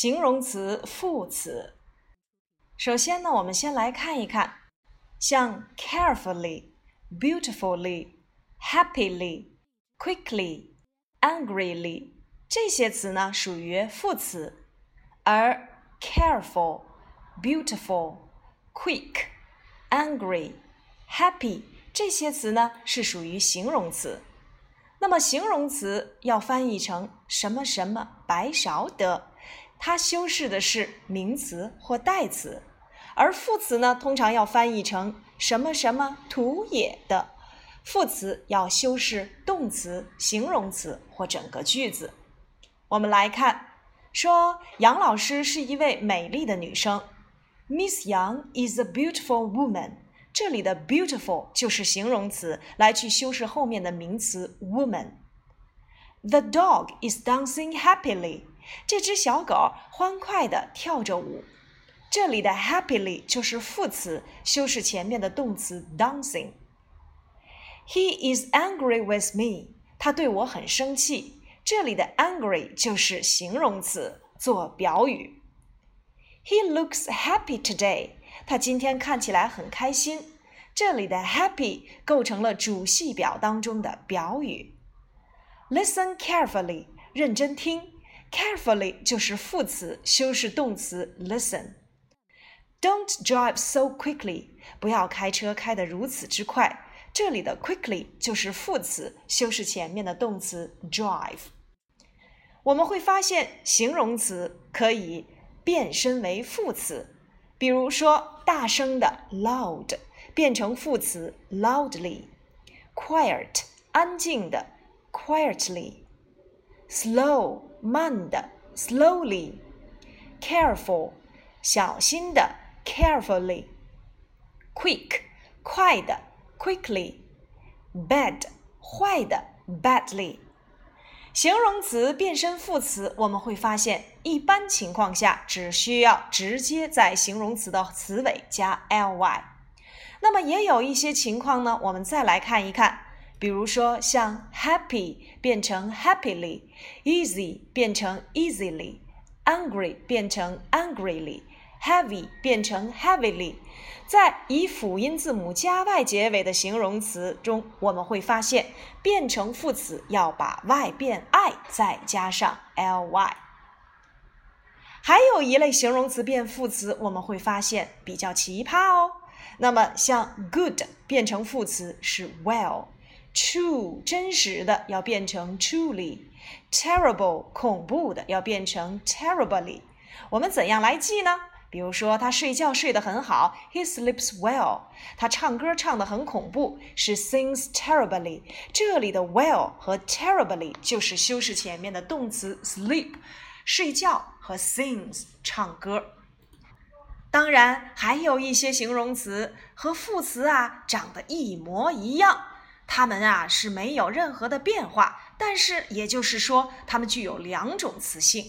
形容词、副词。首先呢，我们先来看一看，像 carefully、beautifully、happily、quickly、angrily 这些词呢，属于副词，而 careful、beautiful、quick、angry、happy 这些词呢，是属于形容词。那么形容词要翻译成什么什么白勺的，它修饰的是名词或代词；而副词呢，通常要翻译成什么什么土野的，副词要修饰动词、形容词或整个句子。我们来看，说杨老师是一位美丽的女生，Miss Yang is a beautiful woman。这里的 beautiful 就是形容词，来去修饰后面的名词 woman。The dog is dancing happily。这只小狗欢快地跳着舞。这里的 happily 就是副词，修饰前面的动词 dancing。He is angry with me。他对我很生气。这里的 angry 就是形容词，做表语。He looks happy today。他今天看起来很开心。这里的 happy 构成了主系表当中的表语。Listen carefully，认真听。Carefully 就是副词，修饰动词 listen。Don't drive so quickly，不要开车开得如此之快。这里的 quickly 就是副词，修饰前面的动词 drive。我们会发现，形容词可以变身为副词。比如说，大声的 loud 变成副词 loudly，quiet 安静的 quietly Slow 慢的 slowly，careful 小心的 carefully，quick 快的 quickly，bad 坏的 badly。形容词变身副词，我们会发现，一般情况下只需要直接在形容词的词尾加 ly。那么也有一些情况呢，我们再来看一看，比如说像 happy 变成 happily，easy 变成 easily，angry 变成 angrily，heavy 变成 heavily。在以辅音字母加 y 结尾的形容词中，我们会发现变成副词要把 y 变 i，再加上 ly。还有一类形容词变副词，我们会发现比较奇葩哦。那么像 good 变成副词是 well True，真实的要变成 truly，terrible 恐怖的要变成 terribly。我们怎样来记呢？比如说，他睡觉睡得很好，He sleeps well。他唱歌唱得很恐怖，She sings terribly。这里的 well 和 terribly 就是修饰前面的动词 sleep，睡觉和 sings 唱歌。当然，还有一些形容词和副词啊长得一模一样，它们啊是没有任何的变化，但是也就是说，它们具有两种词性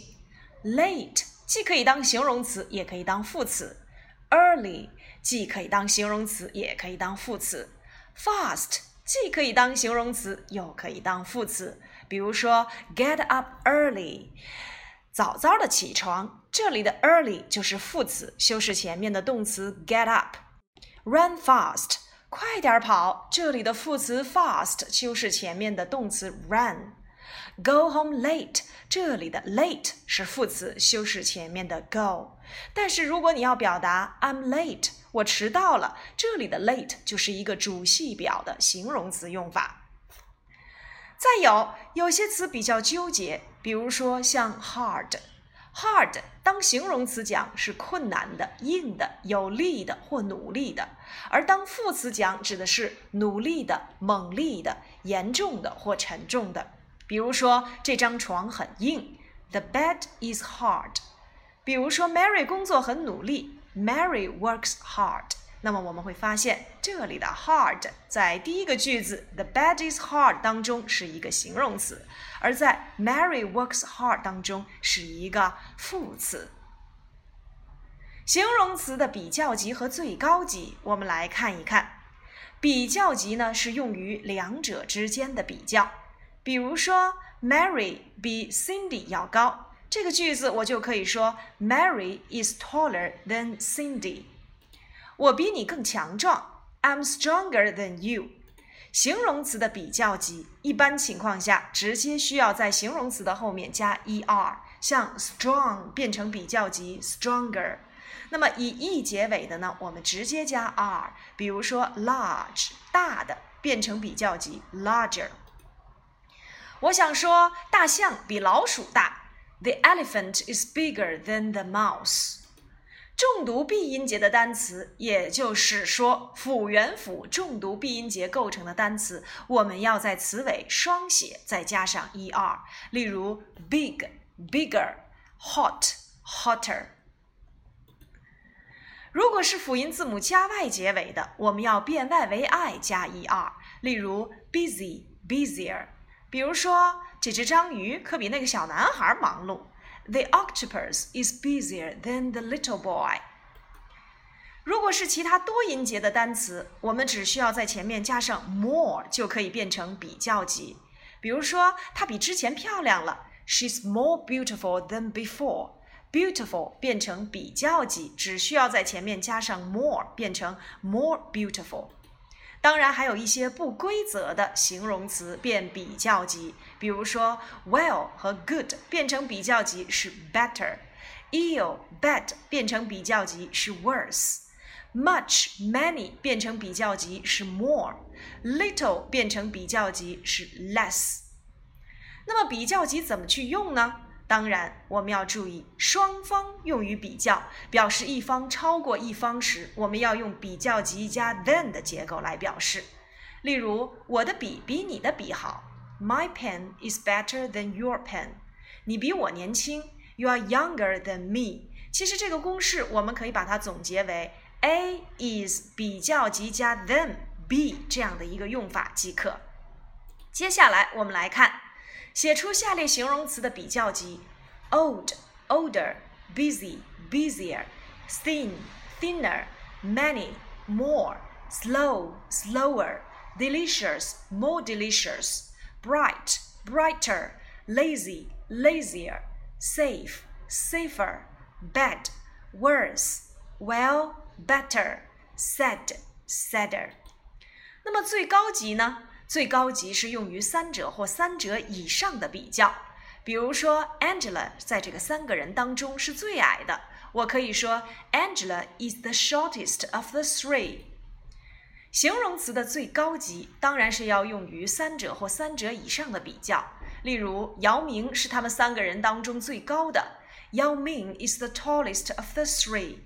，late。既可以当形容词，也可以当副词。Early 既可以当形容词，也可以当副词。Fast 既可以当形容词，又可以当副词。比如说，get up early，早早的起床。这里的 early 就是副词，修饰前面的动词 get up。Run fast，快点跑。这里的副词 fast 修饰前面的动词 run。Go home late，这里的 late 是副词，修饰前面的 go。但是如果你要表达 I'm late，我迟到了，这里的 late 就是一个主系表的形容词用法。再有，有些词比较纠结，比如说像 hard Hard 当形容词讲是困难的、硬的、有力的或努力的，而当副词讲指的是努力的、猛力的、严重的或沉重的。比如说，这张床很硬，The bed is hard。比如说，Mary 工作很努力，Mary works hard。那么我们会发现，这里的 hard 在第一个句子 The bed is hard 当中是一个形容词，而在 Mary works hard 当中是一个副词。形容词的比较级和最高级，我们来看一看。比较级呢，是用于两者之间的比较。比如说，Mary 比 Cindy 要高这个句子我就可以说：Mary is taller than Cindy。我比你更强壮，I'm stronger than you。形容词的比较级，一般情况下直接需要在形容词的后面加 er，像 strong 变成比较级 stronger。那么以 e 结尾的呢，我们直接加 r。比如说 large 大的变成比较级 larger。我想说，大象比老鼠大。The elephant is bigger than the mouse。重读闭音节的单词，也就是说辅元辅重读闭音节构成的单词，我们要在词尾双写，再加上 er。例如 big、bigger、hot、hotter。如果是辅音字母加 y 结尾的，我们要变 y 为 i 加 er。例如 busy、busier。比如说，这只章鱼可比那个小男孩忙碌。The octopus is busier than the little boy。如果是其他多音节的单词，我们只需要在前面加上 more 就可以变成比较级。比如说，她比之前漂亮了，She's more beautiful than before。Beautiful 变成比较级，只需要在前面加上 more 变成 more beautiful。 当然，还有一些不规则的形容词变比较级，比如说 well 和 good 变成比较级是 better，ill bad 变成比较级是 worse，much many 变成比较级是 more，little 变成比较级是 less。那么比较级怎么去用呢？当然，我们要注意双方用于比较，表示一方超过一方时，我们要用比较级加 than 的结构来表示。例如，我的笔比你的笔好，My pen is better than your pen。你比我年轻，You are younger than me。其实这个公式我们可以把它总结为 A is 比较级加 than B 这样的一个用法即可。接下来我们来看。写出下列形容词的比较级：old, older, busy, busier, thin, thinner, many, more, slow, slower, delicious, more delicious, bright, brighter, lazy, lazier, safe, safer, bad, worse, well, better, sad, sadder。那么最高级呢？ 最高级是用于三者或三者以上的比较，比如说 Angela 在这个三个人当中是最矮的，我可以说 Angela is the shortest of the three。形容词的最高级当然是要用于三者或三者以上的比较，例如姚明是他们三个人当中最高的，Yao Ming is the tallest of the three。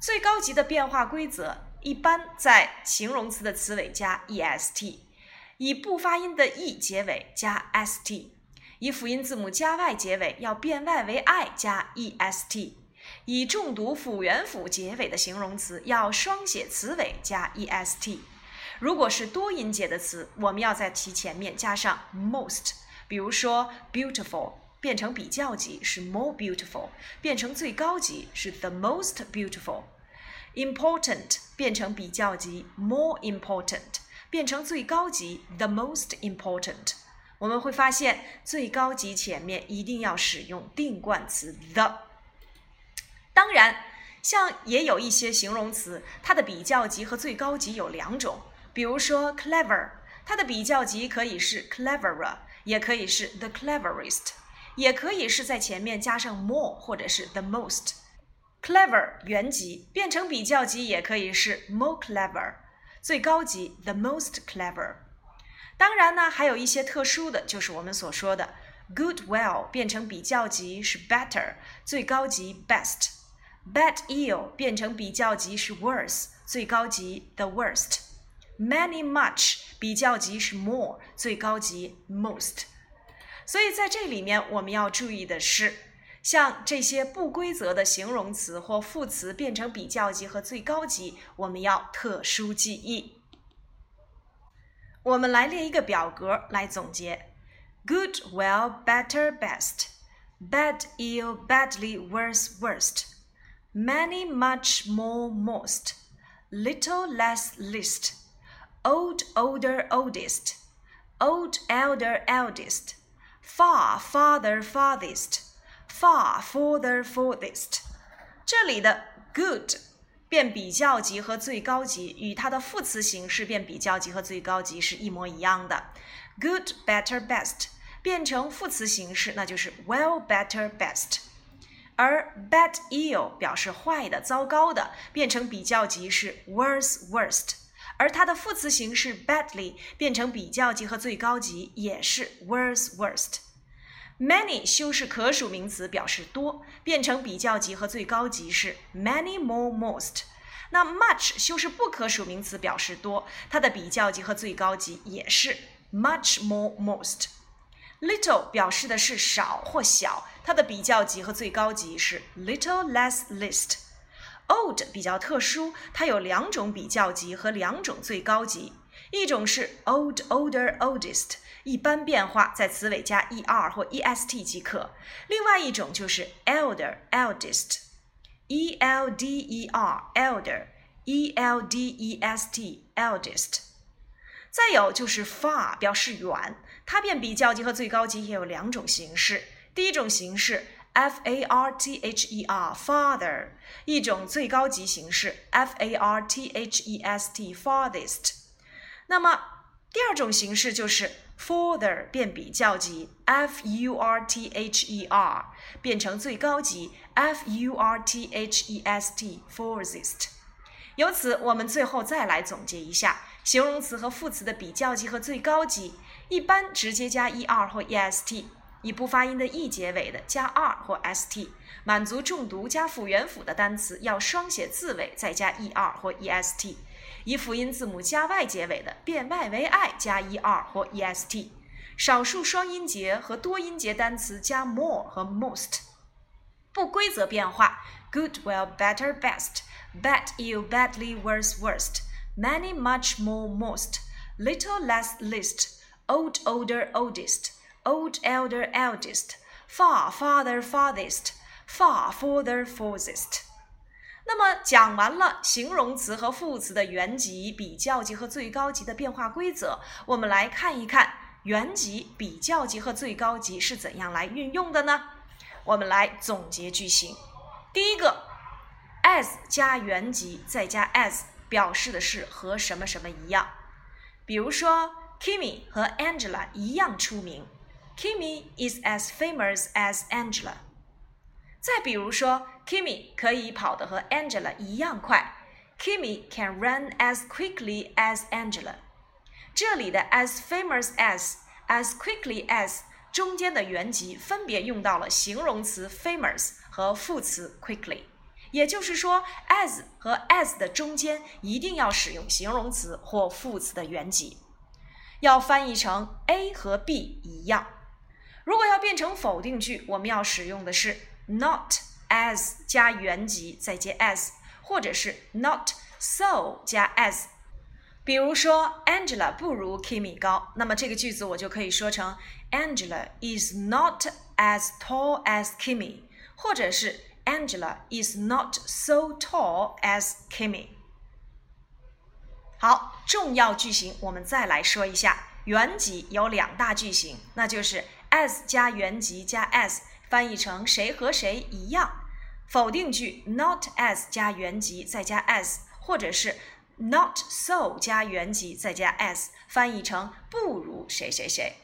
最高级的变化规则。一般在形容词的词尾加 est，以不发音的 e 结尾加 st，以辅音字母加 y 结尾要变 y 为 i 加 est，以重读辅元辅结尾的形容词要双写词尾加 est。如果是多音节的词，我们要在其前面加上 most，比如说 beautiful 变成比较级是 more beautiful，变成最高级是 the most beautiful。Important 变成比较级，more important 变成最高级，the most important。我们会发现，最高级前面一定要使用定冠词 the。当然，像也有一些形容词，它的比较级和最高级有两种。比如说 clever，它的比较级可以是 cleverer，也可以是 the cleverest，也可以是在前面加上 more 或者是 the most。Clever 原级变成比较级也可以是 more clever，最高级 the most clever。当然呢，还有一些特殊的，就是我们所说的 good well 变成比较级是 better，最高级 best。bad ill 变成比较级是 worse，最高级 the worst。many much 比较级是 more，最高级 most。所以在这里面我们要注意的是。像这些不规则的形容词或副词变成比较级和最高级，我们要特殊记忆。我们来列一个表格来总结：good, well, better, best; bad, ill, badly, worse, worst; many, much, more, most; little, less, least; old, older, oldest; old, elder, eldest; far, farther, farthest. Far, further, furthest。这里的 good 变比较级和最高级与它的副词形式变比较级和最高级是一模一样的。good, better, best 变成副词形式，那就是 well, better, best。而 bad, ill 表示坏的、糟糕的，变成比较级是 worse, worst。而它的副词形式 badly 变成比较级和最高级也是 worse, worst。Many 修饰可数名词表示多，变成比较级和最高级是 many, more, most。那 much 修饰不可数名词表示多，它的比较级和最高级也是 much, more, most。little 表示的是少或小，它的比较级和最高级是 little, less, least。old 比较特殊，它有两种比较级和两种最高级，一种是 old, older, oldest。一般变化在词尾加 er 或 est 即可。另外一种就是 elder eldest，e l d e r elder，e l d e s t eldest。再有就是 far 表示远，它变比较级和最高级也有两种形式。第一种形式 f a r t h e r farther，一种最高级形式 f a r t h e s t farthest。那么第二种形式就是 further 变比较级，f u r t h e r 变成最高级，f u r t h e s t furthest。由此，我们最后再来总结一下形容词和副词的比较级和最高级。一般直接加 er 或 est，以不发音的 e 结尾的加 r 或 st。满足重读加辅元辅的单词要双写字尾再加 er 或 est。以辅音字母加 y 结尾的，变 y 为 i 加 er 或 est；少数双音节和多音节单词加 more 和 most。不规则变化：good, well, better, best; bad, ill, badly, worse, worst; many, much, more, most; little, less, least; old, older, oldest; old, elder, eldest; far, farther, farthest; far, further, furthest。那么讲完了形容词和副词的原级、比较级和最高级的变化规则，我们来看一看原级、比较级和最高级是怎样来运用的呢？我们来总结句型。第一个，as 加原级再加 as，表示的是和什么什么一样。比如说，Kimmy 和 Angela 一样出名，Kimmy is as famous as Angela。再比如说，Kimmy 可以跑得和 Angela 一样快，Kimmy can run as quickly as Angela。这里的 as famous as、as quickly as 中间的原级分别用到了形容词 famous 和副词 quickly。也就是说，as 和 as 的中间一定要使用形容词或副词的原级，要翻译成 A 和 B 一样。如果要变成否定句，我们要使用的是。Not as 加原级再接 as，或者是 not so 加 as。比如说，Angela 不如 Kimmy 高，那么这个句子我就可以说成 Angela is not as tall as Kimmy，或者是 Angela is not so tall as Kimmy。好，重要句型我们再来说一下，原级有两大句型，那就是 as 加原级加 as。翻译成谁和谁一样，否定句 not as 加原级再加 as，或者是 not so 加原级再加 as，翻译成不如谁谁谁。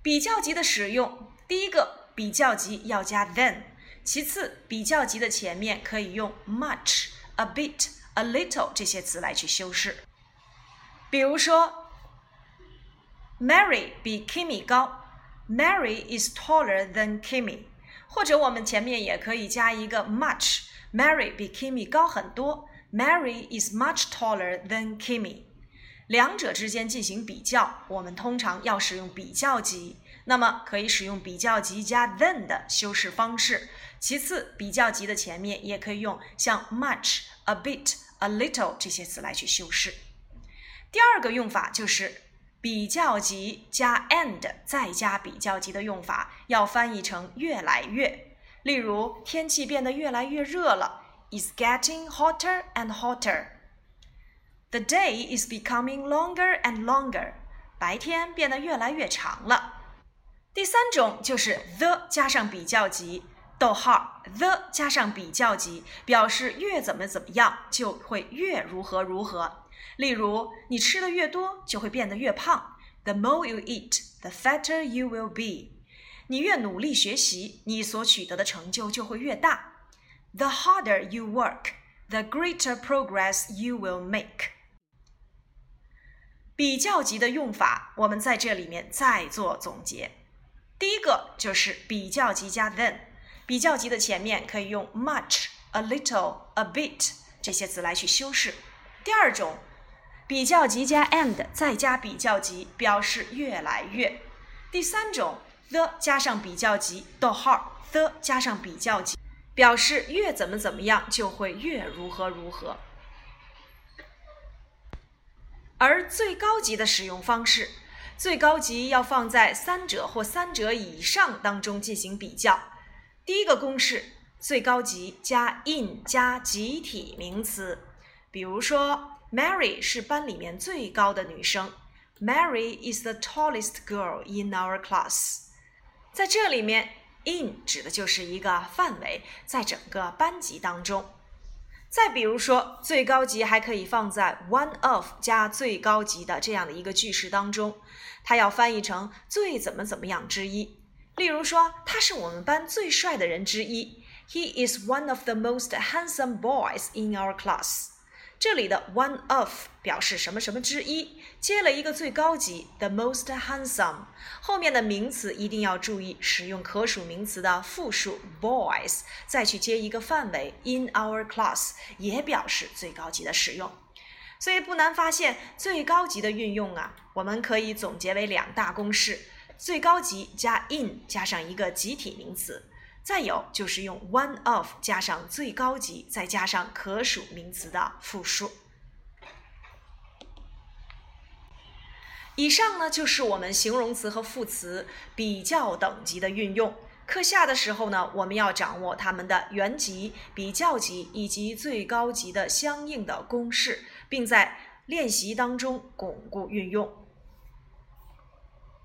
比较级的使用，第一个比较级要加 than，其次比较级的前面可以用 much、a bit、a little 这些词来去修饰。比如说，Mary 比 Kimmy 高。Mary is taller than Kimmy，或者我们前面也可以加一个 much。Mary 比 Kimmy 高很多。Mary is much taller than Kimmy。两者之间进行比较，我们通常要使用比较级，那么可以使用比较级加 than 的修饰方式。其次，比较级的前面也可以用像 much、a bit、a little 这些词来去修饰。第二个用法就是。比较级加 and 再加比较级的用法，要翻译成越来越。例如，天气变得越来越热了，is getting hotter and hotter。The day is becoming longer and longer。白天变得越来越长了。第三种就是 the 加上比较级，逗号 the 加上比较级，表示越怎么怎么样就会越如何如何。例如，你吃的越多，就会变得越胖。The more you eat, the fatter you will be。你越努力学习，你所取得的成就就会越大。The harder you work, the greater progress you will make。比较级的用法，我们在这里面再做总结。第一个就是比较级加 than，比较级的前面可以用 much、a little、a bit 这些词来去修饰。第二种，比较级加 and 再加比较级，表示越来越。第三种，the 加上比较级，逗号，the 加上比较级，表示越怎么怎么样就会越如何如何。而最高级的使用方式。最高级要放在三者或三者以上当中进行比较。第一个公式：最高级加 in 加集体名词。比如说，Mary 是班里面最高的女生。Mary is the tallest girl in our class。在这里面，in 指的就是一个范围，在整个班级当中。再比如说，最高级还可以放在 one of 加最高级的这样的一个句式当中，它要翻译成最怎么怎么样之一。例如说，他是我们班最帅的人之一，He is one of the most handsome boys in our class。这里的 one of 表示什么什么之一，接了一个最高级 the most handsome，后面的名词一定要注意使用可数名词的复数 boys，再去接一个范围 in our class，也表示最高级的使用。所以不难发现，最高级的运用啊，我们可以总结为两大公式：最高级加 in 加上一个集体名词。再有就是用 one of 加上最高级，再加上可数名词的复数。以上呢就是我们形容词和副词比较等级的运用。课下的时候呢，我们要掌握它们的原级、比较级以及最高级的相应的公式，并在练习当中巩固运用。